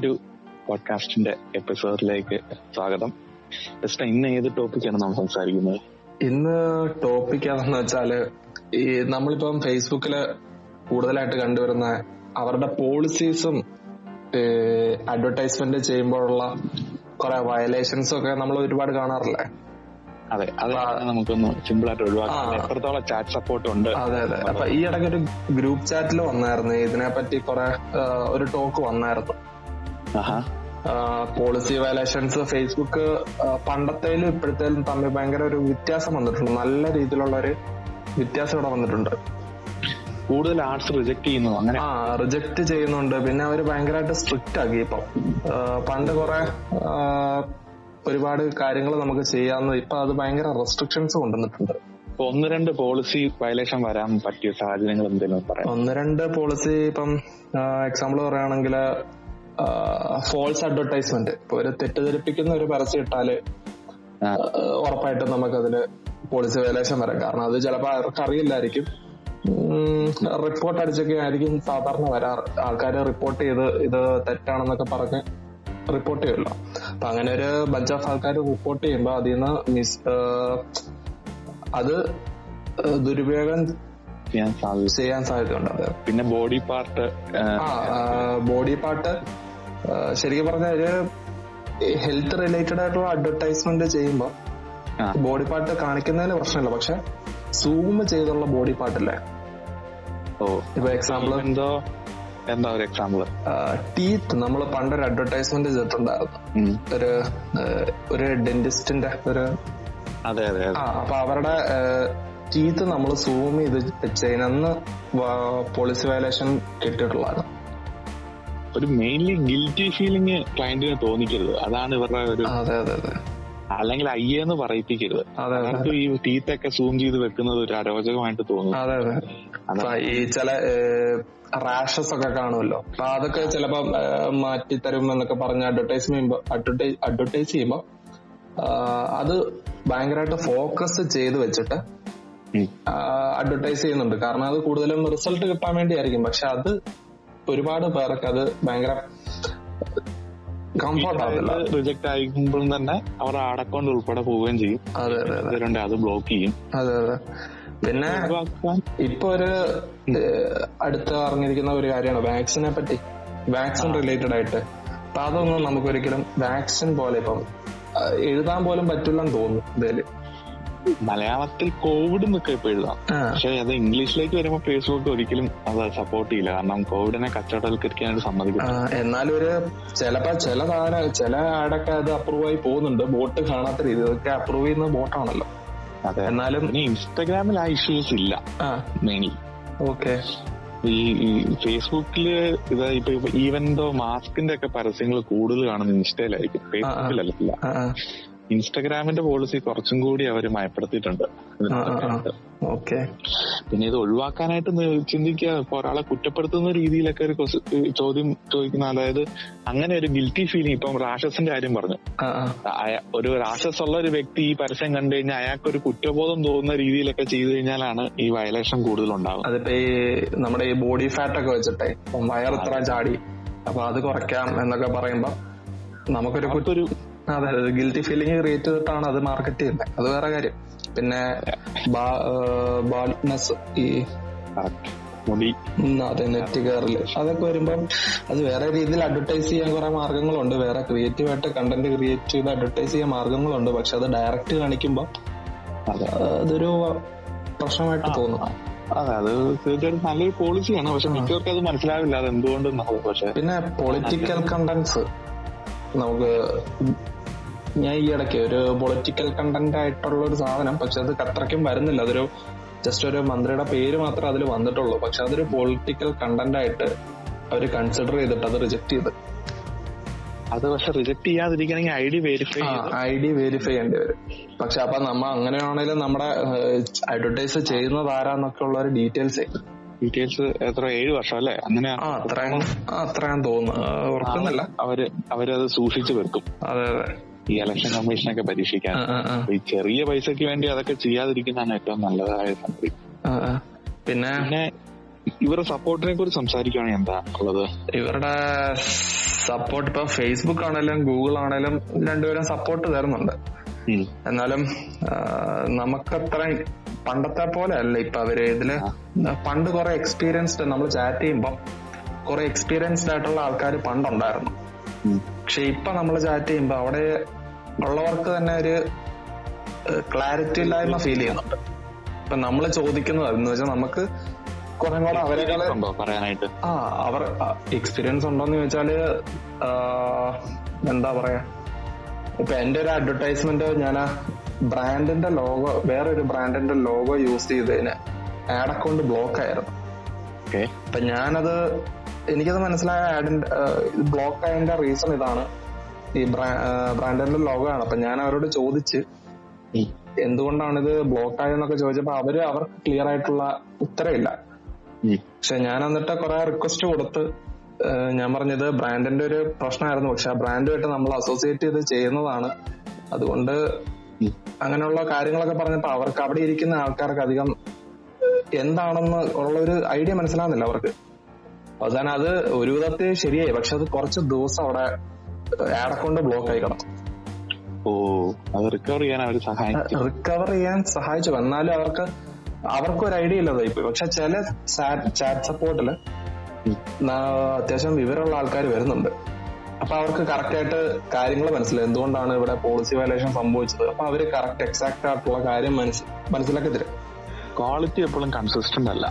മറ്റൊരു പോഡ്കാസ്റ്റിന്റെ എപ്പിസോഡിലേക്ക് സ്വാഗതം. ജസ്റ്റ് ഇന്ന് ഏത് ടോപ്പിക്കാണ് നമ്മൾ സംസാരിക്കുന്നത്? ഇന്ന് ടോപ്പിക് ആണെന്ന് വെച്ചാൽ ഈ നമ്മളിപ്പം ഫേസ്ബുക്കിൽ കൂടുതലായിട്ട് കണ്ടുവരുന്ന അവരുടെ പോളിസീസും അഡ്വർടൈസ്മെന്റ് ചെയ്യുമ്പോഴുള്ള കുറെ വയലേഷൻസും ഒക്കെ നമ്മൾ ഒരുപാട് കാണാറില്ലേ? അതെ അത് നമുക്കൊന്ന് സിമ്പിൾ ആയിട്ട് ഒഴിവാക്കാം. എത്രത്തോളം ചാറ്റ് സപ്പോർട്ട് ഉണ്ട്? അതെ അതെ. അപ്പൊ ഈ ഇടയ്ക്ക് ഒരു ഗ്രൂപ്പ് ചാറ്റിൽ വന്നായിരുന്നു. ഇതിനെപ്പറ്റി കുറെ ഒരു ടോക്ക് വന്നായിരുന്നു. പോളിസി വയലേഷൻസ് ഫേസ്ബുക്ക് പണ്ടത്തേലും ഇപ്പോഴത്തേലും തമ്മിൽ ഭയങ്കര ഒരു വ്യത്യാസം വന്നിട്ടുണ്ട്. നല്ല രീതിയിലുള്ള ഒരു വ്യത്യാസം ഇവിടെ വന്നിട്ടുണ്ട്. കൂടുതൽ ആർട്സ് റിജക്ട് ചെയ്യുന്നു അങ്ങനെ? ആ റിജക്ട് ചെയ്യുന്നുണ്ട്. പിന്നെ അവർ ഭയങ്കരമായിട്ട് സ്ട്രിക്റ്റ് ആക്കി ഇപ്പം. പണ്ട് കുറെ ഒരുപാട് കാര്യങ്ങൾ നമുക്ക് ചെയ്യാവുന്നത് ഇപ്പൊ അത് ഭയങ്കര റെസ്ട്രിക്ഷൻസ് കൊണ്ടുവന്നിട്ടുണ്ട്. ഒന്ന് രണ്ട് പോളിസി വയലേഷൻ വരാൻ പറ്റിയ സാഹചര്യങ്ങൾ എന്തെങ്കിലും പറയാം ഒന്ന് രണ്ട് പോളിസി ഇപ്പം എക്സാമ്പിൾ പറയുകയാണെങ്കിൽ ഫോൾസ് അഡ്വർടൈസ്മെന്റ് ഇപ്പൊ ഒരു തെറ്റിദ്ധരിപ്പിക്കുന്ന ഒരു പരസ്യം ഇട്ടാൽ ഉറപ്പായിട്ടും നമുക്ക് ഉറപ്പായിട്ടും നമുക്കതിൽ പോളിസി വയലേഷൻ വരാം. കാരണം അത് ചിലപ്പോൾ അവർക്ക് അറിയില്ലായിരിക്കും റിപ്പോർട്ട് അടിച്ചൊക്കെ ആയിരിക്കും സാധാരണ വരാറ്. ആൾക്കാർ റിപ്പോർട്ട് ചെയ്ത് ഇത് തെറ്റാണെന്നൊക്കെ പറഞ്ഞ് റിപ്പോർട്ട് ചെയ്യുമല്ലോ അപ്പൊ അങ്ങനെ ഒരു ബഞ്ച് ഓഫ് ആൾക്കാർ റിപ്പോർട്ട് ചെയ്യുമ്പോൾ അതിൽ നിന്ന് മിസ് അത് ദുരുപയോഗം ചെയ്യാൻ സാധ്യതയുണ്ട്. പിന്നെ ബോഡി പാർട്ട് ബോഡി പാർട്ട് ശരിക്കും പറഞ്ഞാൽ ഒരു ഹെൽത്ത് റിലേറ്റഡ് ആയിട്ടുള്ള അഡ്വർടൈസ്മെന്റ് ചെയ്യുമ്പോൾ ബോഡി പാർട്ട് കാണിക്കുന്നതിന് പ്രശ്നമില്ല. പക്ഷെ സൂം ചെയ്തുള്ള ബോഡി പാർട്ടില്ലേ ഓ. ഇപ്പൊ എക്സാമ്പിൾ എന്തോ? എന്താ ഒരു എക്സാമ്പിൾ ടീത്ത് നമ്മൾ പണ്ടൊരു അഡ്വർടൈസ്മെന്റ് ചെയ്തിട്ടുണ്ടായിരുന്നു. ഒരു ഒരു ഡെന്റിസ്റ്റിന്റെ ഒരു അതെ അതെ അപ്പൊ അവരുടെ ടീത്ത് നമ്മൾ സൂം ചെയ്ത് ചെയ്യണമെന്ന് പോളിസി വയലേഷൻ കിട്ടിയിട്ടുള്ളതാണ് ഒരു മെയിൻലി ഗിൽറ്റി ഫീലിംഗ് ക്ലയന്റിന് തോന്നിക്കരുത്. അതാണ് ഇവരുടെ ഒരു അല്ലെങ്കിൽ അയ്യെന്ന് പറയിപ്പിക്കരുത്. ഈ ടീത്തൊക്കെ സൂം ചെയ്ത് വെക്കുന്നത് ഒരു അരോചകമായിട്ട് തോന്നുന്നു ഈ ചില റാഷസ് ഒക്കെ കാണുമല്ലോ. അപ്പൊ അതൊക്കെ ചിലപ്പോ മാറ്റിത്തരും എന്നൊക്കെ പറഞ്ഞ് അഡ്വർടൈസ് ചെയ്യുമ്പോ അഡ്വർടൈസ് അഡ്വർടൈസ് ചെയ്യുമ്പോ അത് ഭയങ്കരമായിട്ട് ഫോക്കസ് ചെയ്ത് വെച്ചിട്ട്. അഡ്വർടൈസ് ചെയ്യുന്നുണ്ട്. കാരണം അത് കൂടുതലും റിസൾട്ട് കിട്ടാൻ വേണ്ടിയായിരിക്കും. പക്ഷെ അത് ഒരുപാട് പേർക്ക് അത് ഭയങ്കര കംഫർട്ട് ആവത്തില്ല റിജക്ട് ആയിരിക്കുമ്പോഴും തന്നെ അവർ അടക്കൗണ്ട് ഉൾപ്പെടെ പോവുകയും ചെയ്യും. അതെ അതെ അതെ. ബ്ലോക്ക് ചെയ്യും. അതെ അതെ. പിന്നെ ഇപ്പൊ ഒരു അടുത്ത് അറിഞ്ഞിരിക്കുന്ന ഒരു കാര്യമാണ് വാക്സിനെ പറ്റി. വാക്സിൻ റിലേറ്റഡ് ആയിട്ട്. അപ്പൊ അതൊന്നും നമുക്ക് ഒരിക്കലും വാക്സിൻ പോലെ ഇപ്പം എഴുതാൻ പോലും പറ്റില്ലെന്ന് തോന്നുന്നു ഇതിൽ. മലയാളത്തിൽ കോവിഡ് എന്നൊക്കെ ഇപ്പൊ എഴുതാം. പക്ഷെ അത് ഇംഗ്ലീഷിലേക്ക് വരുമ്പോൾ ഫേസ്ബുക്ക് ഒരിക്കലും അത് സപ്പോർട്ട് ചെയ്യില്ല. കാരണം കോവിഡിനെ കച്ചവടവൽക്കരിക്കാനായിട്ട് സമ്മതിക്കും എന്നാലും ഒരു ചിലപ്പോ ചില സാധന ചില ആടൊക്കെ അത് അപ്രൂവ് ആയി പോകുന്നുണ്ട്. ബോട്ട് കാണാത്ത രീതി ഇതൊക്കെ അപ്രൂവ് ചെയ്യുന്ന ബോട്ടാണല്ലോ. അതെ. എന്നാലും ഇൻസ്റ്റാഗ്രാമിൽ ഇൻസ്റ്റഗ്രാമിൽ ആ ഇഷ്യൂസ് ഇല്ല. Mainly okay. ഈ ഫേസ്ബുക്കിൽ ഇത് ഇപ്പൊ ഈവൻ ദോ മാസ്കിന്റെ ഒക്കെ പരസ്യങ്ങൾ കൂടുതൽ കാണുന്ന ഇൻസ്റ്റയിലായിരിക്കും ഫേസ്ബുക്കിലല്ല ഇൻസ്റ്റഗ്രാമിന്റെ പോളിസി കുറച്ചും കൂടി അവർ മയപ്പെടുത്തിയിട്ടുണ്ട്. ഓക്കെ. പിന്നെ ഇത് ഒഴിവാക്കാനായിട്ട് ചിന്തിക്കുക. ഇപ്പൊ ഒരാളെ കുറ്റപ്പെടുത്തുന്ന രീതിയിലൊക്കെ ഒരു ചോദ്യം ചോദിക്കുന്ന അതായത് അങ്ങനെ ഒരു ഗിൽറ്റി ഫീലിംഗ് ഇപ്പം റാഷസിന്റെ കാര്യം പറഞ്ഞു. ഒരു റാഷസ് ഉള്ള ഒരു വ്യക്തി ഈ പരസ്യം കണ്ടു കഴിഞ്ഞാൽ അയാൾക്ക് ഒരു കുറ്റബോധം തോന്നുന്ന രീതിയിലൊക്കെ ചെയ്തു കഴിഞ്ഞാലാണ് ഈ വയലേഷൻ കൂടുതൽ ഉണ്ടാവുക അതിപ്പോ ഈ നമ്മുടെ ഈ ബോഡി ഫാറ്റ് ഒക്കെ വെച്ചിട്ടെ വയർ ഇത്ര ചാടി അപ്പൊ അത് കുറയ്ക്കാം എന്നൊക്കെ പറയുമ്പോ നമുക്കൊരു അവർക്കൊരു അതെ ഗിൽറ്റി ഫീലിംഗ് ക്രിയേറ്റ് ചെയ്തിട്ടാണ് അത് മാർക്കറ്റ് ചെയ്യുന്നത് അത് വേറെ കാര്യം. പിന്നെ ബാഡ്നെസ് ഈ അതെ നെറ്റ് കയറിൽ അതൊക്കെ വരുമ്പം അത് വേറെ രീതിയിൽ അഡ്വർടൈസ് ചെയ്യാൻ കുറെ മാർഗങ്ങളുണ്ട്. വേറെ ക്രിയേറ്റീവ് ആയിട്ട് കണ്ടന്റ് ക്രിയേറ്റ് ചെയ്ത് അഡ്വർടൈസ് ചെയ്യാൻ മാർഗങ്ങളുണ്ട്. പക്ഷെ അത് ഡയറക്റ്റ് കാണിക്കുമ്പോ അതൊരു പ്രശ്നമായിട്ട് തോന്നുന്നു അതെ അത് തീർച്ചയായിട്ടും നല്ലൊരു പോളിസിയാണ് പക്ഷെ മിക്കവർക്കും അത് മനസ്സിലാവില്ല അത് എന്തുകൊണ്ടെന്നുള്ളത് പക്ഷെ പിന്നെ പൊളിറ്റിക്കൽ കണ്ടന്റ്സ് നമുക്ക് ഞാൻ ഈ ഇടയ്ക്ക് ഒരു പൊളിറ്റിക്കൽ കണ്ടന്റ് ആയിട്ടുള്ള ഒരു സാധനം പക്ഷെ അത് അത്രയ്ക്കും വരുന്നില്ല. അതൊരു ജസ്റ്റ് ഒരു മന്ത്രിയുടെ പേര് മാത്രം അതിൽ വന്നിട്ടുള്ളൂ. പക്ഷെ അതൊരു പൊളിറ്റിക്കൽ കണ്ടന്റ് ആയിട്ട് അവർ കൺസിഡർ ചെയ്തിട്ട് അത് റിജക്ട് ചെയ്ത്. അത് പക്ഷെ reject ചെയ്യാതിരിക്കണമെങ്കിൽ I D verify I D verify ചെയ്യേണ്ടി വരും. പക്ഷെ അപ്പൊ നമ്മ അങ്ങനെയാണെങ്കിലും നമ്മുടെ അഡ്വർടൈസ് ചെയ്യുന്നത് ആരാന്നൊക്കെ ഉള്ള ഒരു ഡീറ്റെയിൽസ് ഡീറ്റെയിൽസ് എത്ര? ഏഴ് വർഷം അല്ലേ? അങ്ങനെ അത്രയും അത്രയും തോന്നുന്നു. ഓർക്കുന്നില്ല അവർ അവരത് സൂക്ഷിച്ചു വെക്കും. അതെ അതെ. ഈ ഇലക്ഷൻ കമ്മീഷനൊക്കെ പരീക്ഷിക്കാൻ. ഈ ചെറിയ പൈസക്ക് വേണ്ടി അതൊക്കെ ചെയ്യാതിരിക്കുന്നതാണ് ഏറ്റവും നല്ലതായ സംഗതി. പിന്നെ പിന്നെ ഇവരുടെ സപ്പോർട്ടിനെ കുറിച്ച് സംസാരിക്കുകയാണെങ്കിൽ എന്താ ഉള്ളത്? ഇവരുടെ സപ്പോർട്ട് ഇപ്പൊ ഫേസ്ബുക്ക് ആണെങ്കിലും ഗൂഗിൾ ആണെങ്കിലും രണ്ടുപേരും സപ്പോർട്ട് തരുന്നുണ്ട്. എന്നാലും നമുക്കത്ര പണ്ടത്തെ പോലെ അല്ല ഇപ്പൊ അവർ ഇതിൽ പണ്ട് കുറെ എക്സ്പീരിയൻസ്ഡ് നമ്മൾ ചാറ്റ് ചെയ്യുമ്പോ കുറെ എക്സ്പീരിയൻസ്ഡ് ആയിട്ടുള്ള ആൾക്കാർ പണ്ടുണ്ടായിരുന്നു. പക്ഷെ ഇപ്പൊ നമ്മൾ ചാറ്റ് ചെയ്യുമ്പോ അവിടെ ഉള്ളവർക്ക് തന്നെ ഒരു ക്ലാരിറ്റി ഇല്ലായ്മ ഫീൽ ചെയ്യുന്നുണ്ട്. ഇപ്പൊ നമ്മൾ ചോദിക്കുന്നത് എന്ന് വെച്ചാൽ നമുക്ക് കുറെ കൂടെ അവരെ പറയാനായിട്ട്? ആ അവർ എക്സ്പീരിയൻസ് ഉണ്ടോന്ന് ചോദിച്ചാൽ എന്താ പറയാ ഇപ്പൊ എന്റെ ഒരു അഡ്വർടൈസ്മെന്റ് ഞാൻ ബ്രാൻഡിന്റെ ലോഗോ വേറൊരു ബ്രാൻഡിന്റെ ലോഗോ യൂസ് ചെയ്തതിന് ആഡ് അക്കൗണ്ട് ബ്ലോക്ക് ആയിരുന്നു. അപ്പൊ ഞാനത് എനിക്കത് മനസ്സിലായ ആഡിന്റെ ബ്ലോക്ക് ആയതിന്റെ റീസൺ ഇതാണ്. ഈ ബ്രാൻഡിന്റെ ലോഗോ ആണ് അപ്പൊ ഞാൻ അവരോട് ചോദിച്ച് എന്തുകൊണ്ടാണ് ഇത് ബ്ലോക്ക് ആയതെന്നൊക്കെ ചോദിച്ചപ്പോ അവർ അവർക്ക് ക്ലിയർ ആയിട്ടുള്ള ഉത്തരവില്ല. പക്ഷെ ഞാൻ എന്നിട്ട് കുറെ റിക്വസ്റ്റ് കൊടുത്ത് ഞാൻ പറഞ്ഞത് ബ്രാൻഡിന്റെ ഒരു പ്രശ്നമായിരുന്നു. പക്ഷെ ആ ബ്രാൻഡുമായിട്ട് നമ്മൾ അസോസിയേറ്റ് ചെയ്ത് ചെയ്യുന്നതാണ്. അതുകൊണ്ട് അങ്ങനെയുള്ള കാര്യങ്ങളൊക്കെ പറഞ്ഞപ്പോ അവർക്ക് അവിടെ ഇരിക്കുന്ന ആൾക്കാർക്ക് അധികം എന്താണെന്ന് ഉള്ള ഒരു ഐഡിയ മനസ്സിലാവുന്നില്ല അവർക്ക്. അവസാനം അത് ഒരു വിധത്തിൽ ശരിയായി. പക്ഷെ അത് കുറച്ച് ദിവസം അവിടെ ആഡ് കൊണ്ട് ബ്ലോക്ക് ആയി കിടക്കും ഓ അത് റിക്കവർ ചെയ്യാൻ അവർ സഹായിച്ചു റിക്കവർ ചെയ്യാൻ സഹായിച്ചു. എന്നാലും അവർക്ക് അവർക്കും ഒരു ഐഡിയ ഇല്ലതായി പോയി. പക്ഷെ ചില ചാറ്റ് സപ്പോർട്ടിൽ അത്യാവശ്യം വിവരമുള്ള ആൾക്കാർ വരുന്നുണ്ട്. അപ്പൊ അവർക്ക് കറക്റ്റ് ആയിട്ട് കാര്യങ്ങൾ മനസ്സിലായി. എന്തുകൊണ്ടാണ് ഇവിടെ പോളിസി വയലേഷൻ സംഭവിച്ചത്? അപ്പൊ അവർ കറക്റ്റ് എക്സാക്ട് ആയിട്ടുള്ള കാര്യം മനസ്സിലാക്കി തരും. ക്വാളിറ്റി എപ്പോഴും കൺസിസ്റ്റന്റ് അല്ല.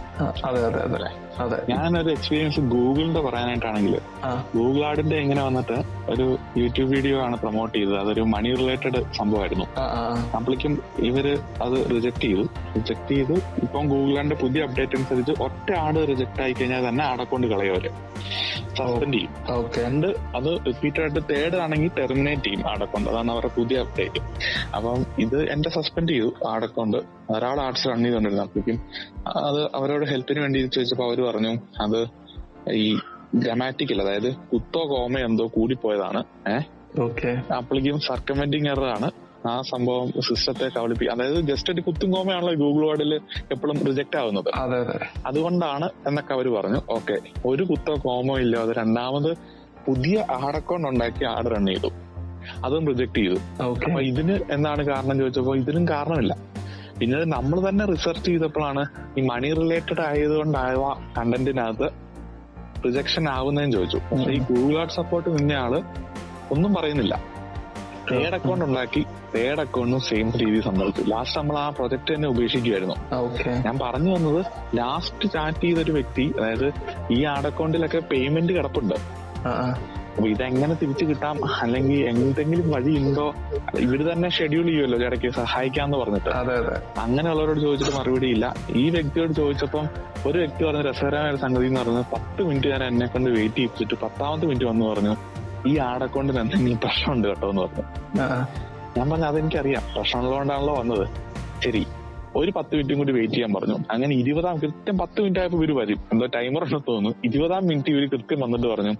അതെ അതെ അതെ. അതെ. ഞാനൊരു എക്സ്പീരിയൻസ് ഗൂഗിളിന്റെ പറയാനായിട്ടാണെങ്കിൽ ഗൂഗിൾ ആഡിന്റെ ഇങ്ങനെ വന്നിട്ട് ഒരു യൂട്യൂബ് വീഡിയോ ആണ് പ്രൊമോട്ട് ചെയ്തത്. അതൊരു മണി റിലേറ്റഡ് സംഭവമായിരുന്നു. അപ്പോഴേക്കും ഇവർ അത് റിജക്ട് ചെയ്തു. റിജക്ട് ചെയ്തു. ഇപ്പം ഗൂഗിൾ ആഡിന്റെ പുതിയ അപ്ഡേറ്റ് അനുസരിച്ച് ഒറ്റ ആഡ് റിജക്ട് ആയി കഴിഞ്ഞാൽ തന്നെ ആടെ കൊണ്ട് കളയും അവർ. സസ്പെൻഡ് ചെയ്യും. ഓക്കെ രണ്ട് അത് റിപ്പീറ്റ് ആയിട്ട് തേർഡ് ആണെങ്കിൽ ടെർമിനേറ്റ് ചെയ്യും ആഡ് അക്കൗണ്ട് അതാണ് അവരുടെ പുതിയ അപ്ഡേറ്റ് അപ്പം ഇത് എന്റെ സസ്പെൻഡ് ചെയ്തു ആഡ് അക്കൗണ്ട് ഒരാൾ ആർട്സ് റൺ ചെയ്തോണ്ടിരുന്നു അപ്പോഴേക്കും അത് അവരോട് ഹെൽപ്പിന് വേണ്ടി ചോദിച്ചപ്പോൾ അവർ പറഞ്ഞു അത് ഈ ഗ്രാമാറ്റിക്കൽ അതായത് കുത്തോ കോമ എന്തോ കൂടിപ്പോയതാണ്. ഏഹ് അപ്പോഴേക്കും സർക്കമെന്റിങ് എറർ ആണ്. ആ സംഭവം സിസ്റ്റത്തെ കവളിപ്പി അതായത് ജസ്റ്റ് ഒരു കുത്തും കോമയാണല്ലോ ഗൂഗിൾ വാർഡിൽ എപ്പോഴും റിജക്ട് ആവുന്നത്. അതെ അതെ. അതുകൊണ്ടാണ് എന്നൊക്കെ അവർ പറഞ്ഞു ഓക്കെ ഒരു കുത്തോ കോമോ ഇല്ല അത് രണ്ടാമത് പുതിയ ആഡ് അക്കൗണ്ട് ഉണ്ടാക്കി ആഡ് റൺ ചെയ്തു. അതും റിജക്ട് ചെയ്തു. അപ്പൊ ഇതിന് എന്താണ് കാരണം ചോദിച്ചപ്പോ ഇതിനും കാരണമില്ല. പിന്നീട് നമ്മൾ തന്നെ റിസർച്ച് ചെയ്തപ്പോഴാണ് ഈ മണി റിലേറ്റഡ് ആയതുകൊണ്ടായ കണ്ടന്റിനകത്ത് റിജക്ഷൻ ആവുന്നതെന്ന് ചോദിച്ചു. പക്ഷെ ഈ ഗൂഗിൾ ആർട്ട് സപ്പോർട്ട് നിന്ന ആൾ ഒന്നും പറയുന്നില്ല. തേർഡ് അക്കൗണ്ട് ഉണ്ടാക്കി തേർഡ് അക്കൗണ്ടും സെയിം രീതി സംഭവിച്ചു. ലാസ്റ്റ് നമ്മൾ ആ പ്രൊജക്ട് തന്നെ ഉപേക്ഷിക്കുമായിരുന്നു ഞാൻ പറഞ്ഞു വന്നത് ലാസ്റ്റ് ചാറ്റ് ചെയ്ത ഒരു വ്യക്തി അതായത് ഈ ആഡ് അക്കൗണ്ടിലൊക്കെ പേയ്മെന്റ് കിടപ്പുണ്ട്. അപ്പൊ ഇതെങ്ങനെ തിരിച്ചു കിട്ടാം? അല്ലെങ്കിൽ എന്തെങ്കിലും വഴി ഉണ്ടോ ഇവർ തന്നെ ഷെഡ്യൂൾ ചെയ്യുമല്ലോ ഇടയ്ക്ക് സഹായിക്കാന്ന് പറഞ്ഞിട്ട്. അതെ അതെ. അങ്ങനെയുള്ളവരോട് ചോദിച്ചിട്ട് മറുപടി ഇല്ല. ഈ വ്യക്തിയോട് ചോദിച്ചപ്പം ഒരു വ്യക്തി പറഞ്ഞ രസകരമായ ഒരു സംഗതി എന്ന് പറഞ്ഞത് പത്ത് മിനിറ്റ് ഞാൻ എന്നെ കൊണ്ട് വെയിറ്റ് ചെയ്യിച്ചിട്ട് പത്താമത്തെ മിനിറ്റ് വന്ന് പറഞ്ഞു ഈ ആടെ കൊണ്ട് എന്തെങ്കിലും പ്രശ്നമുണ്ട് കേട്ടോ എന്ന് പറഞ്ഞു. ഞാൻ പറഞ്ഞു അതെനിക്കറിയാം. പ്രശ്നമുള്ളതുകൊണ്ടാണല്ലോ വന്നത്. ശരി. ഒരു പത്ത് മിനിറ്റും കൂടി വെയിറ്റ് ചെയ്യാൻ പറഞ്ഞു. അങ്ങനെ ഇരുപതാം കൃത്യം പത്ത് മിനിറ്റ് ആയപ്പോൾ ഇവർ വരും. എന്തോ ടൈമർ ഒന്നും തോന്നുന്നു. ഇരുപതാം മിനിറ്റ് ഇവർ കൃത്യം വന്നിട്ട് പറഞ്ഞു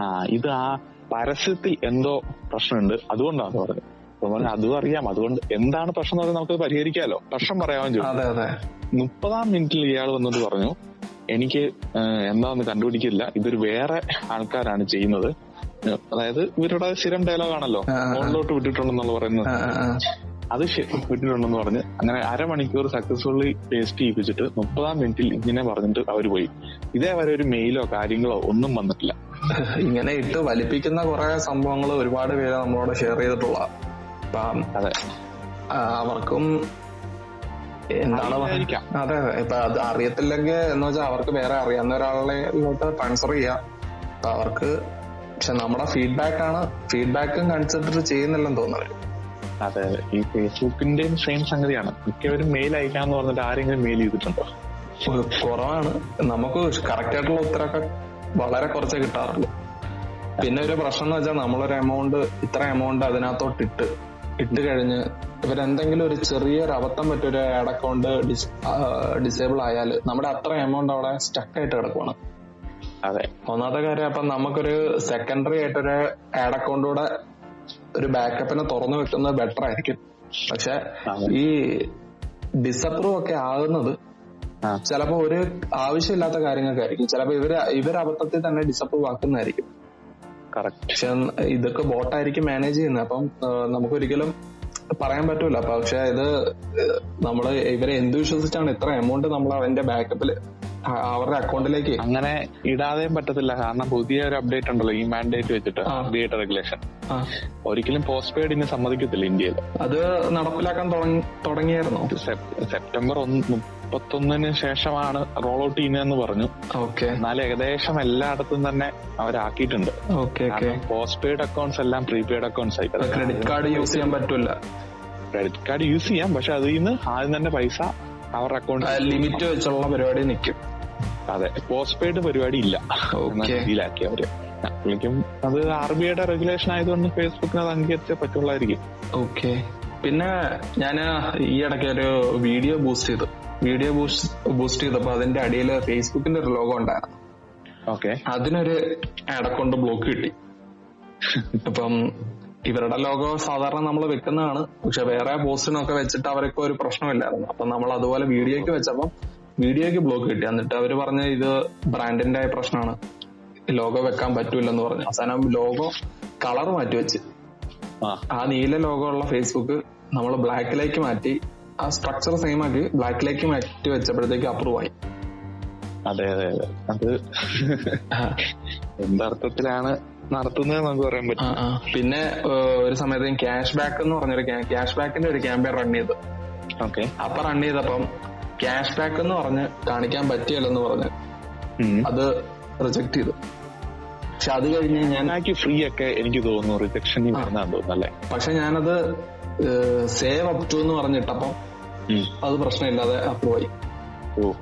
ആ ഇത് ആ പരസ്യത്തിൽ എന്തോ പ്രശ്നമുണ്ട്. അതുകൊണ്ടാണ് പറഞ്ഞു അതും അറിയാം. അതുകൊണ്ട് എന്താണ് പ്രശ്നം എന്ന് പറഞ്ഞാൽ നമുക്ക് പരിഹരിക്കാമല്ലോ പ്രശ്നം പറയാമോ ചോദിച്ചു മുപ്പതാം മിനിറ്റിൽ ഇയാൾ വന്നിട്ട് പറഞ്ഞു എനിക്ക് എന്താന്ന് കണ്ടുപിടിക്കില്ല. ഇതൊരു വേറെ ആൾക്കാരാണ് ചെയ്യുന്നത്. അതായത് ഇവരുടെ സ്ഥിരം ഡയലോഗ് ആണല്ലോ. മുകളിലോട്ട് വിട്ടിട്ടുണ്ടെന്നുള്ള പറയുന്നത്. അത് വീട്ടിലുണ്ടെന്ന് പറഞ്ഞ് അങ്ങനെ അരമണിക്കൂർ സക്സസ്ഫുള്ളി ടേസ്റ്റ് ചെയ്യിപ്പിച്ചിട്ട് മുപ്പതാം മിനിറ്റിൽ ഇങ്ങനെ പറഞ്ഞിട്ട് അവർ പോയി. ഇതേ വരെ ഒരു മെയിലോ കാര്യങ്ങളോ ഒന്നും വന്നിട്ടില്ല. ഇങ്ങനെ ഇട്ട് വലിപ്പിക്കുന്ന കുറെ സംഭവങ്ങൾ ഒരുപാട് പേര് നമ്മളോട് ഷെയർ ചെയ്തിട്ടുള്ള അതെ. അവർക്കും എന്താണ്? അതെ അതെ. ഇപ്പൊ അത് അറിയത്തില്ലെങ്കിൽ എന്ന് വെച്ചാൽ അവർക്ക് വേറെ അറിയാവുന്ന ഒരാളെ ഇങ്ങോട്ട് ട്രാൻസ്ഫർ ചെയ്യാം. അപ്പൊ അവർക്ക് പക്ഷെ നമ്മുടെ ഫീഡ്ബാക്ക് ആണ്. ഫീഡ്ബാക്കും കൺസിഡർ ചെയ്യുന്നില്ലെന്ന് തോന്നുന്നത് അതെ ഈ ഫേസ്ബുക്കിന്റെയും സെയിം സംഗതിയാണ്. മിക്കവരും മെയിൽ അയക്കാന്ന് പറഞ്ഞിട്ട് ആരെങ്കിലും മെയിൽ ചെയ്തിട്ടുണ്ടോ? കുറവാണ്. നമുക്ക് കറക്റ്റ് ആയിട്ടുള്ള ഉത്തരമൊക്കെ വളരെ കുറച്ചേ കിട്ടാറുള്ളൂ. പിന്നെ ഒരു പ്രശ്നം എന്ന് വെച്ചാൽ നമ്മളൊരു എമൗണ്ട് ഇത്ര എമൗണ്ട് അതിനകത്തോട്ട് ഇട്ട് ഇട്ട് കഴിഞ്ഞ് ഇവരെന്തെങ്കിലും ഒരു ചെറിയൊരു അബദ്ധം പറ്റൊരു ആഡ് അക്കൗണ്ട് ഡിസേബിൾ ആയാൽ നമ്മുടെ അത്ര എമൗണ്ട് അവിടെ സ്റ്റക്ക് ആയിട്ട് കിടക്കുവാണ്. അതെ. ഒന്നാമത്തെ കാര്യം അപ്പൊ നമുക്കൊരു സെക്കൻഡറി ആയിട്ടൊരു ആഡ് അക്കൗണ്ട് കൂടെ ഒരു ബാക്കപ്പിനെ തുറന്നു വെക്കുന്നത് ബെറ്റർ ആയിരിക്കും. പക്ഷെ ഈ ഡിസപ്രൂവ് ഒക്കെ ആകുന്നത് ചിലപ്പോ ഒരു ആവശ്യമില്ലാത്ത കാര്യങ്ങൾക്കായിരിക്കും. ചിലപ്പോ ഇവർ ഇവർ അബദ്ധത്തിൽ തന്നെ ഡിസപ്രൂവ് ആക്കുന്നതായിരിക്കും. പക്ഷെ ഇതൊക്കെ ബോട്ടായിരിക്കും മാനേജ് ചെയ്യുന്നത്. അപ്പം നമുക്കൊരിക്കലും പറയാൻ പറ്റൂല. പക്ഷെ ഇത് നമ്മൾ ഇവരെ എന്ത് വിശ്വസിച്ചാണ് ഇത്ര എമൗണ്ട് നമ്മൾ അവന്റെ ബാക്കപ്പിൽ അവരുടെ അക്കൗണ്ടിലേക്ക്. അങ്ങനെ ഇടാതെയും പറ്റത്തില്ല. കാരണം പുതിയ ഒരു അപ്ഡേറ്റ് ഉണ്ടല്ലോ ഈ മാൻഡേറ്റ് വെച്ചിട്ട് ആ. റെഗുലേഷൻ ഒരിക്കലും പോസ്റ്റ് പെയ്ഡ് ഇനി സമ്മതിക്കത്തില്ല ഇന്ത്യയിൽ. അത് നടപ്പിലാക്കാൻ തുടങ്ങിയായിരുന്നു. സെപ്റ്റംബർ ഒന്ന് മുപ്പത്തൊന്നിന് ശേഷമാണ് റോൾ ഔട്ട് ചെയ്യുന്നതെന്ന് പറഞ്ഞു. ഓക്കെ. എന്നാൽ ഏകദേശം എല്ലായിടത്തും തന്നെ അവരാക്കിയിട്ടുണ്ട്. പോസ്റ്റ് പെയ്ഡ് അക്കൗണ്ട്സ് എല്ലാം പ്രീപെയ്ഡ് അക്കൗണ്ട്സ് ആയി. ക്രെഡിറ്റ് കാർഡ് യൂസ് ചെയ്യാൻ പറ്റില്ല ക്രെഡിറ്റ് കാർഡ് യൂസ് ചെയ്യാം പക്ഷെ അതിൽ നിന്ന് ആദ്യം തന്നെ പൈസ അവരുടെ അക്കൗണ്ട് ലിമിറ്റ് വെച്ചുള്ള പരിപാടി നിൽക്കും. അതെ. പോസ്റ്റ് പെയ്ഡ് പരിപാടി ഇല്ല. രീതിയിലാക്കി അവർ. പുള്ളിക്കും അത് ആർ ബി ഐയുടെ റെഗുലേഷൻ ആയതുകൊണ്ട് ഫേസ്ബുക്കിന് അത് അംഗീകരിച്ചേ പറ്റുള്ളായിരിക്കും. ഓക്കെ പിന്നെ ഞാൻ ഈ ഇടയ്ക്ക് ഒരു വീഡിയോ ബൂസ്റ്റ് ചെയ്തു. വീഡിയോ ബൂസ്റ്റ് ബൂസ്റ്റ് ചെയ്തപ്പോ അതിന്റെ അടിയിൽ ഫേസ്ബുക്കിന്റെ ഒരു ലോഗോ ഉണ്ടായിരുന്നു. ഓക്കെ അതിനൊരു ആഡ് അക്കൗണ്ട് ബ്ലോക്ക് കിട്ടി. ഇപ്പം ഇവരുടെ ലോഗോ സാധാരണ നമ്മൾ വെക്കുന്നതാണ്. പക്ഷെ വേറെ പോസ്റ്റിനൊക്കെ വെച്ചിട്ട് അവർക്ക് ഒരു പ്രശ്നമില്ലായിരുന്നു. അപ്പൊ നമ്മൾ അതുപോലെ വീഡിയോക്ക് വെച്ചപ്പം വീഡിയോക്ക് ബ്ലോക്ക് കിട്ടി. എന്നിട്ട് അവർ പറഞ്ഞ ഇത് ബ്രാൻഡിന്റെ പ്രശ്നമാണ് ലോഗോ വെക്കാൻ പറ്റൂലെന്ന് പറഞ്ഞു. അവസാനം ലോഗോ കളർ മാറ്റി വെച്ച് ആ നീല ലോഗോ ഉള്ള ഫേസ്ബുക്ക് നമ്മൾ ബ്ലാക്കിലേക്ക് മാറ്റി ആ സ്ട്രക്ചർ സെയിം ആക്കി ബ്ലാക്കിലേക്ക് മാറ്റി വെച്ചപ്പോഴത്തേക്ക് അപ്രൂവ് ആയി. അതെ അതെ അതെ. അത് എന്തർത്ഥത്തിലാണ് നടത്തുന്നത് നമുക്ക് പറയാൻ പറ്റും. പിന്നെ ഒരു സമയത്ത് ക്യാഷ് ബാക്ക് എന്ന് പറഞ്ഞൊരു ക്യാഷ് ബാക്കിന്റെ ഒരു ക്യാമ്പയിൻ റൺ ചെയ്തു. ഓക്കെ. അപ്പൊ റൺ ചെയ്തപ്പം ക്യാഷ് ബാക്ക് എന്ന് പറഞ്ഞ് കാണിക്കാൻ പറ്റിയല്ലെന്ന് പറഞ്ഞ് അത് റിജക്ട് ചെയ്തു. പക്ഷെ അത് കഴിഞ്ഞ് ഞാൻ ഫ്രീ ഒക്കെ എനിക്ക് തോന്നുന്നു. റിജക്ഷൻ തോന്നുന്നല്ലേ പക്ഷെ ഞാനത് സേവ് അപ് ടു എന്ന് പറഞ്ഞിട്ടപ്പം അത് പ്രശ്നമില്ലാതെ അപ്രൂവ് ആയി.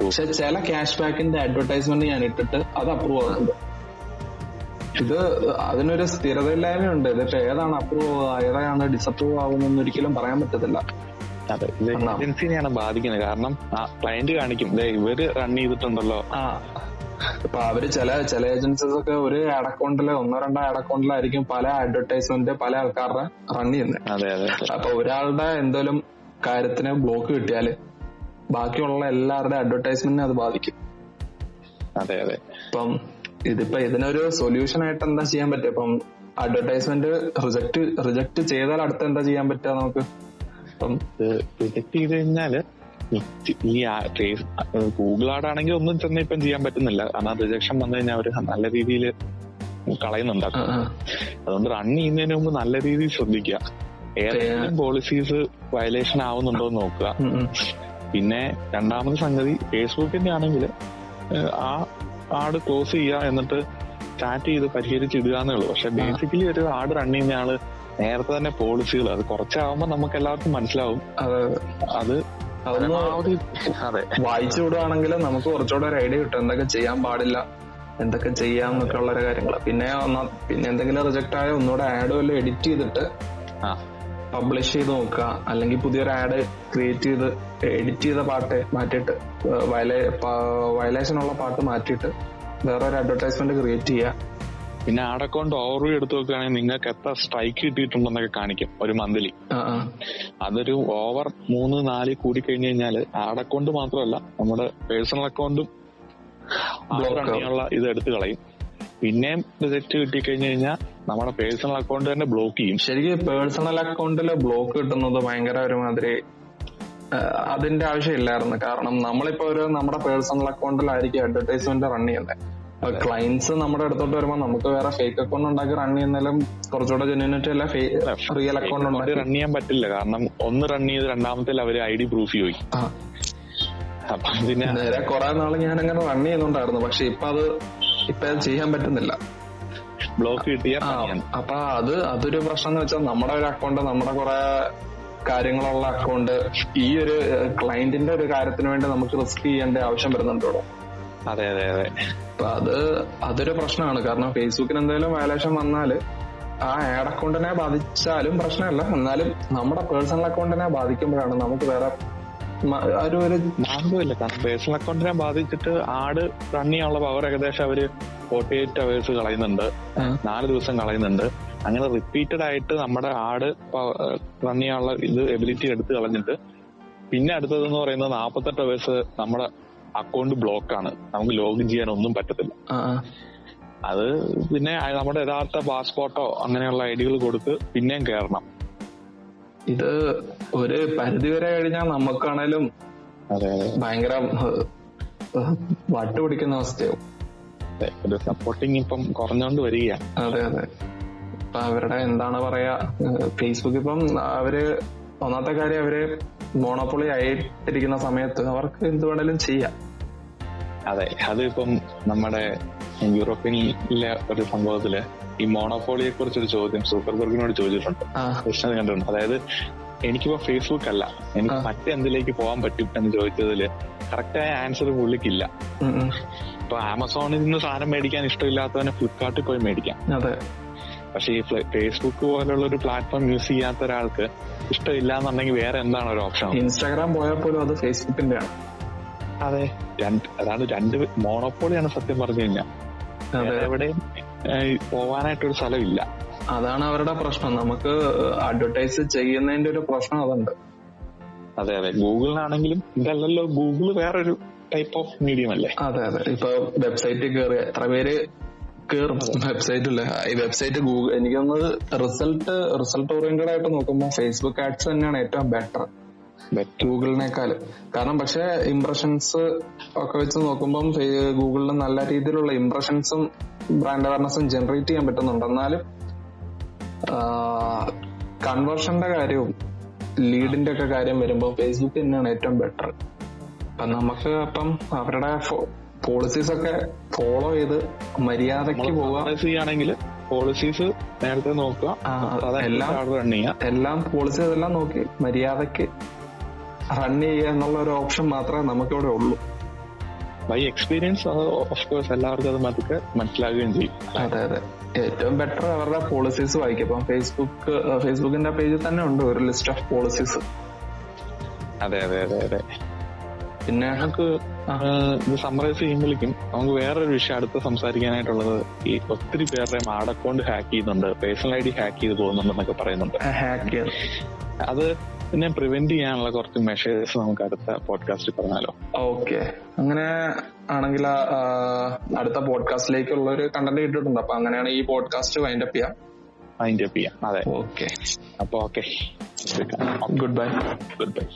പക്ഷെ ചില ക്യാഷ് ബാക്കിന്റെ അഡ്വർടൈസ്മെന്റ് ഞാൻ ഇട്ടിട്ട് അത് അപ്രൂവ് ആകുന്നുണ്ട് ഇത് അതിനൊരു സ്ഥിരതയില്ലായ്മയുണ്ട്. ഇതിപ്പോ ഏതാണ് അപ്രൂവ് ഏതാണ് ഡിസപ്രൂവ് ആകുന്നതെന്ന് ഒരിക്കലും പറയാൻ പറ്റത്തില്ല. അതെ? ഏജൻസിനെയാണ് ബാധിക്കുന്നത്. കാരണം ആ ക്ലയന്റ് കാണിക്കും. ഇവർ റൺ ചെയ്തിട്ടുണ്ടല്ലോ. ആ. ഇപ്പൊ അവർ ചില ചില ഏജൻസീസ് ഒക്കെ ഒരു ആഡ് അക്കൗണ്ടിൽ ഒന്നോ രണ്ടോ ആഡ് അക്കൗണ്ടിലായിരിക്കും പല അഡ്വർടൈസ്മെന്റ് പല ആൾക്കാരുടെ റൺ ചെയ്യുന്നത് അതെ അതെ. അപ്പൊ ഒരാളുടെ എന്തെങ്കിലും കാര്യത്തിന് ബ്ലോക്ക് കിട്ടിയാൽ ബാക്കിയുള്ള എല്ലാവരുടെ അഡ്വർടൈസ്മെന്റിനെ അത് ബാധിക്കും. അതെ അതെ. ഇപ്പം ഇതിപ്പോ ഇതിനൊരു സൊല്യൂഷൻ ആയിട്ട് എന്താ ചെയ്യാൻ പറ്റുക? ഇപ്പം അഡ്വർടൈസ്മെന്റ് റിജക്ട് റിജക്ട് ചെയ്താൽ അടുത്ത് എന്താ ചെയ്യാൻ പറ്റുക നമുക്ക്? ഇപ്പം റിജക്ട് ചെയ്ത് കഴിഞ്ഞാൽ ഈ ഗൂഗിൾ ആഡ് ആണെങ്കിൽ ഒന്നും തന്നെ ഇപ്പം ചെയ്യാൻ പറ്റുന്നില്ല. കാരണം റിജക്ഷൻ വന്നു കഴിഞ്ഞാൽ അവർ നല്ല രീതിയിൽ കളയുന്നുണ്ടാക്കും. അതുകൊണ്ട് റൺ ചെയ്യുന്നതിന് മുമ്പ് നല്ല രീതിയിൽ ശ്രദ്ധിക്കുക. ഏതെങ്കിലും പോളിസീസ് വയലേഷൻ ആവുന്നുണ്ടോ എന്ന് നോക്കുക. പിന്നെ രണ്ടാമത് സംഗതി ഫേസ്ബുക്കിന്റെ ആണെങ്കിൽ ആ ആഡ് ക്ലോസ് ചെയ്യുക എന്നിട്ട് ചാറ്റ് ചെയ്ത് പരിഹരിച്ചിടുക എന്നേ ഉള്ളൂ. പക്ഷെ ബേസിക്കലി ഒരു ആഡ് റൺ ചെയ്യുന്ന ആൾ നേരത്തെ തന്നെ പോളിസികൾ അത് കുറച്ചാവുമ്പോൾ നമുക്ക് എല്ലാവർക്കും മനസ്സിലാവും. അത് അത്. വായിച്ചു വിടുവാണെങ്കിൽ നമുക്ക് കുറച്ചുകൂടെ ഒരു ഐഡിയ കിട്ടും. എന്തൊക്കെ ചെയ്യാൻ പാടില്ല എന്തൊക്കെ ചെയ്യാം എന്നൊക്കെ ഉള്ള കാര്യങ്ങൾ പിന്നെ ഒന്നാ പിന്നെ എന്തെങ്കിലും റിജക്ട് ആയ ഒന്നുകൂടെ ആഡ് വല്ല എഡിറ്റ് ചെയ്തിട്ട് പബ്ലിഷ് ചെയ്ത് നോക്കുക. അല്ലെങ്കിൽ പുതിയൊരു ആഡ് ക്രിയേറ്റ് ചെയ്ത് എഡിറ്റ് ചെയ്ത പാട്ട് മാറ്റിയിട്ട് വയലേഷൻ ഉള്ള പാട്ട് മാറ്റിയിട്ട് വേറൊരു അഡ്വർടൈസ്മെന്റ് ക്രിയേറ്റ് ചെയ്യുക. പിന്നെ ആഡ് അക്കൗണ്ട് ഓവർവ്യൂ എടുത്തു നോക്കുകയാണെങ്കിൽ നിങ്ങൾക്ക് എത്ര സ്ട്രൈക്ക് കിട്ടിയിട്ടുണ്ടെന്നൊക്കെ കാണിക്കും ഒരു മന്ത്ലി. അതൊരു ഓവർ മൂന്ന് നാല് കൂടി കഴിഞ്ഞു കഴിഞ്ഞാൽ ആഡ് അക്കൗണ്ട് മാത്രമല്ല നമ്മുടെ പേഴ്സണൽ അക്കൗണ്ടും ഇത് എടുത്തു കളയും. പിന്നെയും റിജക്ട് കിട്ടിക്കഴിഞ്ഞു കഴിഞ്ഞാൽ നമ്മുടെ പേഴ്സണൽ അക്കൗണ്ട് തന്നെ ബ്ലോക്ക് ചെയ്യും. ശരിക്കും പേഴ്സണൽ അക്കൗണ്ടിൽ ബ്ലോക്ക് കിട്ടുന്നത് ഭയങ്കര ഒരുമാതിരി അതിന്റെ അതിന്റെ ആവശ്യമില്ലായിരുന്നു. കാരണം നമ്മളിപ്പോ ഒരു നമ്മുടെ പേഴ്സണൽ അക്കൗണ്ടിലായിരിക്കും അഡ്വർടൈസ്മെന്റ് റൺ ചെയ്യുന്നത് ക്ലയൻസ് നമ്മുടെ അടുത്തോട്ട് വരുമ്പോൾ നമുക്ക് വേറെ ഫേക്ക് അക്കൗണ്ട് ഉണ്ടാക്കി റൺ ചെയ്യുന്നതിലും കുറച്ചുകൂടെ ജെന്യൂനിറ്റി അല്ല റിയൽ അക്കൗണ്ട് ഉണ്ടാക്കി. റൺ ചെയ്യാൻ പറ്റില്ല. കാരണം ഒന്ന് റൺ ചെയ്ത് രണ്ടാമത്തെ അവർ ഐ ഡി പ്രൂഫ് ചോദിക്കും അപ്പൊ പിന്നെ നേരെ കുറെ നാൾ ഞാൻ അങ്ങനെ റൺ ചെയ്യുന്നുണ്ടായിരുന്നു. പക്ഷെ ഇപ്പൊ അത് ഇപ്പൊ ചെയ്യാൻ പറ്റുന്നില്ല. ബ്ലോക്ക് കിട്ടിയ അപ്പൊ അത് അതൊരു പ്രശ്നം എന്ന് വെച്ചാൽ നമ്മുടെ ഒരു അക്കൗണ്ട് നമ്മുടെ കുറെ കാര്യങ്ങളുള്ള അക്കൗണ്ട് ഈ ഒരു ക്ലയന്റിന്റെ ഒരു കാര്യത്തിന് വേണ്ടി നമുക്ക് റിസ്ക് ചെയ്യേണ്ട ആവശ്യം വരുന്നുണ്ട് അതെ അതെ അതെ. അപ്പൊ അത് അതൊരു പ്രശ്നമാണ്. കാരണം ഫേസ്ബുക്കിന് എന്തെങ്കിലും വയലേഷൻ വന്നാൽ ആ ആഡ് അക്കൗണ്ടിനെ ബാധിച്ചാലും പ്രശ്നമല്ല. എന്നാലും നമ്മുടെ പേഴ്സണൽ അക്കൗണ്ടിനെ ബാധിക്കുമ്പോഴാണ് നമുക്ക് വേറെ ഒരു ഒരു മാർഗമില്ല കാരണം പേഴ്സണൽ അക്കൗണ്ടിനെ ബാധിച്ചിട്ട് ആഡ് റൺ ചെയ്യാനുള്ള പവർ ഏകദേശം അവർ ഫോർട്ടി എയ്റ്റ് അവേഴ്സ് കളയുന്നുണ്ട് നാല് ദിവസം കളയുന്നുണ്ട്. അങ്ങനെ റിപ്പീറ്റഡ് ആയിട്ട് നമ്മുടെ ആഡ് റൺ ചെയ്യാനുള്ള ഇത് എബിലിറ്റി എടുത്ത് കളഞ്ഞിട്ട് പിന്നെ അടുത്തതെന്ന് പറയുന്നത് നാൽപ്പത്തെട്ട് അവേഴ്സ് നമ്മുടെ അക്കൗണ്ട് ബ്ലോക്ക് ആണ്. നമുക്ക് ലോഗിൻ ചെയ്യാൻ ഒന്നും പറ്റത്തില്ല. അത് പിന്നെ നമ്മുടെ യഥാർത്ഥ പാസ്പോർട്ടോ അങ്ങനെയുള്ള ഐഡികൾ കൊടുത്ത് പിന്നെയും കയറണം ഇത് ഒരു പരിധി വരെ കഴിഞ്ഞാൽ നമുക്കാണേലും ഭയങ്കര വട്ട് പിടിക്കുന്ന അവസ്ഥയാവും. ഒരു സപ്പോർട്ടിങ് ഇപ്പം കുറഞ്ഞോണ്ട് വരികയാണ്. അതെ അതെ. ഇപ്പൊ അവരുടെ എന്താണ് പറയാ ഫേസ്ബുക്ക് ഇപ്പം അവർ ഒന്നാമത്തെ കാര്യം അവർ മോണോപ്പൊളി ആയിട്ടിരിക്കുന്ന സമയത്ത് അവർക്ക് എന്ത് വേണേലും ചെയ്യാം. അതെ അതിപ്പം നമ്മുടെ യൂറോപ്യനിലെ ഒരു സംഭവത്തിൽ ഈ മോണോപോളിയെ കുറിച്ചൊരു ചോദ്യം സൂപ്പർബർഗിനോട് ചോദിച്ചിട്ടുണ്ട്. കണ്ടിട്ടുണ്ട്. അതായത് എനിക്കിപ്പോ ഫേസ്ബുക്ക് അല്ല എനിക്ക്. മറ്റെന്തിലേക്ക് പോകാൻ പറ്റും എന്ന് ചോദിച്ചതിൽ കറക്റ്റായ ആൻസർ പുള്ളിക്കില്ല. ഇപ്പൊ ആമസോണിൽ നിന്ന് സാധനം മേടിക്കാൻ ഇഷ്ടമില്ലാത്തവനെ ഫ്ലിപ്കാർട്ടിൽ പോയി മേടിക്കാം. പക്ഷെ ഈ ഫേസ്ബുക്ക് പോലുള്ള ഒരു പ്ലാറ്റ്ഫോം യൂസ് ചെയ്യാത്ത ഒരാൾക്ക് ഇഷ്ടമില്ല എന്നുണ്ടെങ്കിൽ വേറെ എന്താണ് ഒരു ഓപ്ഷൻ ഇൻസ്റ്റാഗ്രാം പോയാൽ പോലും അത് ഫേസ്ബുക്കിന്റെ ആണ്. അതെ. രണ്ട് അതാണ് രണ്ട് മോണോപോളിയാണ് സത്യം പറഞ്ഞു കഴിഞ്ഞാൽ. എവിടെയും പോവാനായിട്ടൊരു സ്ഥലമില്ല. അതാണ് അവരുടെ പ്രശ്നം. നമുക്ക് അഡ്വർടൈസ് ചെയ്യുന്നതിന്റെ ഒരു പ്രശ്നം അതുണ്ട്. അതെ അതെ. ഗൂഗിളിനാണെങ്കിലും ഇതല്ലല്ലോ. ഗൂഗിൾ വേറൊരു ടൈപ്പ് ഓഫ് മീഡിയം അല്ലേ? അതെ അതെ. ഇപ്പൊ വെബ്സൈറ്റിൽ കയറി എത്ര പേര് കേറും. വെബ്സൈറ്റിൽ ഈ വെബ്സൈറ്റ് ഗൂഗിൾ എനിക്ക് റിസൾട്ട് റിസൾട്ട് ഓറിയന്റഡ് ആയിട്ട് നോക്കുമ്പോൾ ഫേസ്ബുക്ക് ആഡ്സ് തന്നെയാണ് ഏറ്റവും ബെറ്റർ ബെറ്റർ ഗൂഗിളിനേക്കാൾ കാരണം പക്ഷെ ഇംപ്രഷൻസ് ഒക്കെ വെച്ച് നോക്കുമ്പോൾ ഗൂഗിളിന് നല്ല രീതിയിലുള്ള ഇംപ്രഷൻസും ബ്രാൻഡ് അവയർനെസ്സും ജനറേറ്റ് ചെയ്യാൻ പറ്റുന്നുണ്ട്. എന്നാലും കൺവേർഷന്റെ കാര്യവും ലീഡിന്റെ ഒക്കെ കാര്യം വരുമ്പോൾ ഫേസ്ബുക്ക് തന്നെയാണ് ഏറ്റവും ബെറ്റർ അപ്പൊ നമുക്ക് അപ്പം അവരുടെ പോളിസീസ് ഒക്കെ ഫോളോ ചെയ്ത് മര്യാദയ്ക്ക് പോവുക ചെയ്യുകയാണെങ്കിൽ പോളിസീസ് നേരത്തെ നോക്കുക. എല്ലാം റൺ ചെയ്യുക. എല്ലാം പോളിസീസ് എല്ലാം നോക്കി മര്യാദയ്ക്ക് റൺ ചെയ്യുക എന്നുള്ള ഒരു ഓപ്ഷൻ മാത്രമേ നമുക്കിവിടെ ഉള്ളൂ. ബൈ എക്സ്പീരിയൻസ് ഓഫ് കോഴ്സ് എല്ലാവർക്കും അത് മതൊക്കെ മനസ്സിലാകുകയും ചെയ്യും. അതെ അതെ. ഏറ്റവും ബെറ്റർ അവരുടെ പോളിസീസ് വായിക്കും അപ്പം ഫേസ്ബുക്ക് ഫേസ്ബുക്കിന്റെ പേജിൽ തന്നെ ഉണ്ട് ഒരു ലിസ്റ്റ് ഓഫ് പോളിസീസ് അതെ അതെ അതെ അതെ. പിന്നെ നമുക്ക്. ഇത് സമ്മറൈസ് ചെയ്യുമ്പോഴേക്കും നമുക്ക് വേറൊരു വിഷയം അടുത്ത് സംസാരിക്കാനായിട്ടുള്ളത് ഈ ഒത്തിരി പേരുടെ മാഡ് അക്കൗണ്ട് ഹാക്ക് ചെയ്യുന്നുണ്ട്. പേഴ്സണൽ ഐ ഡി ഹാക്ക് ചെയ്ത് പോകുന്നുണ്ടെന്നൊക്കെ പറയുന്നുണ്ട്. അത് പിന്നെ പ്രിവെന്റ് ചെയ്യാനുള്ള കുറച്ച് മെഷേഴ്സ് നമുക്ക് അടുത്ത പോഡ്കാസ്റ്റിൽ പറഞ്ഞാലോ. ഓക്കെ. അങ്ങനെ ആണെങ്കിൽ അടുത്ത പോഡ്കാസ്റ്റിലേക്കുള്ള ഒരു കണ്ടന്റ് ഇട്ടിട്ടുണ്ട് അപ്പൊ അങ്ങനെയാണ് ഈ പോഡ്കാസ്റ്റ് വൈൻഡ് അപ്പ് ചെയ്യാം. അപ്പ് ചെയ്യാം. അതെ. ഓക്കെ. അപ്പൊ okay good bye good bye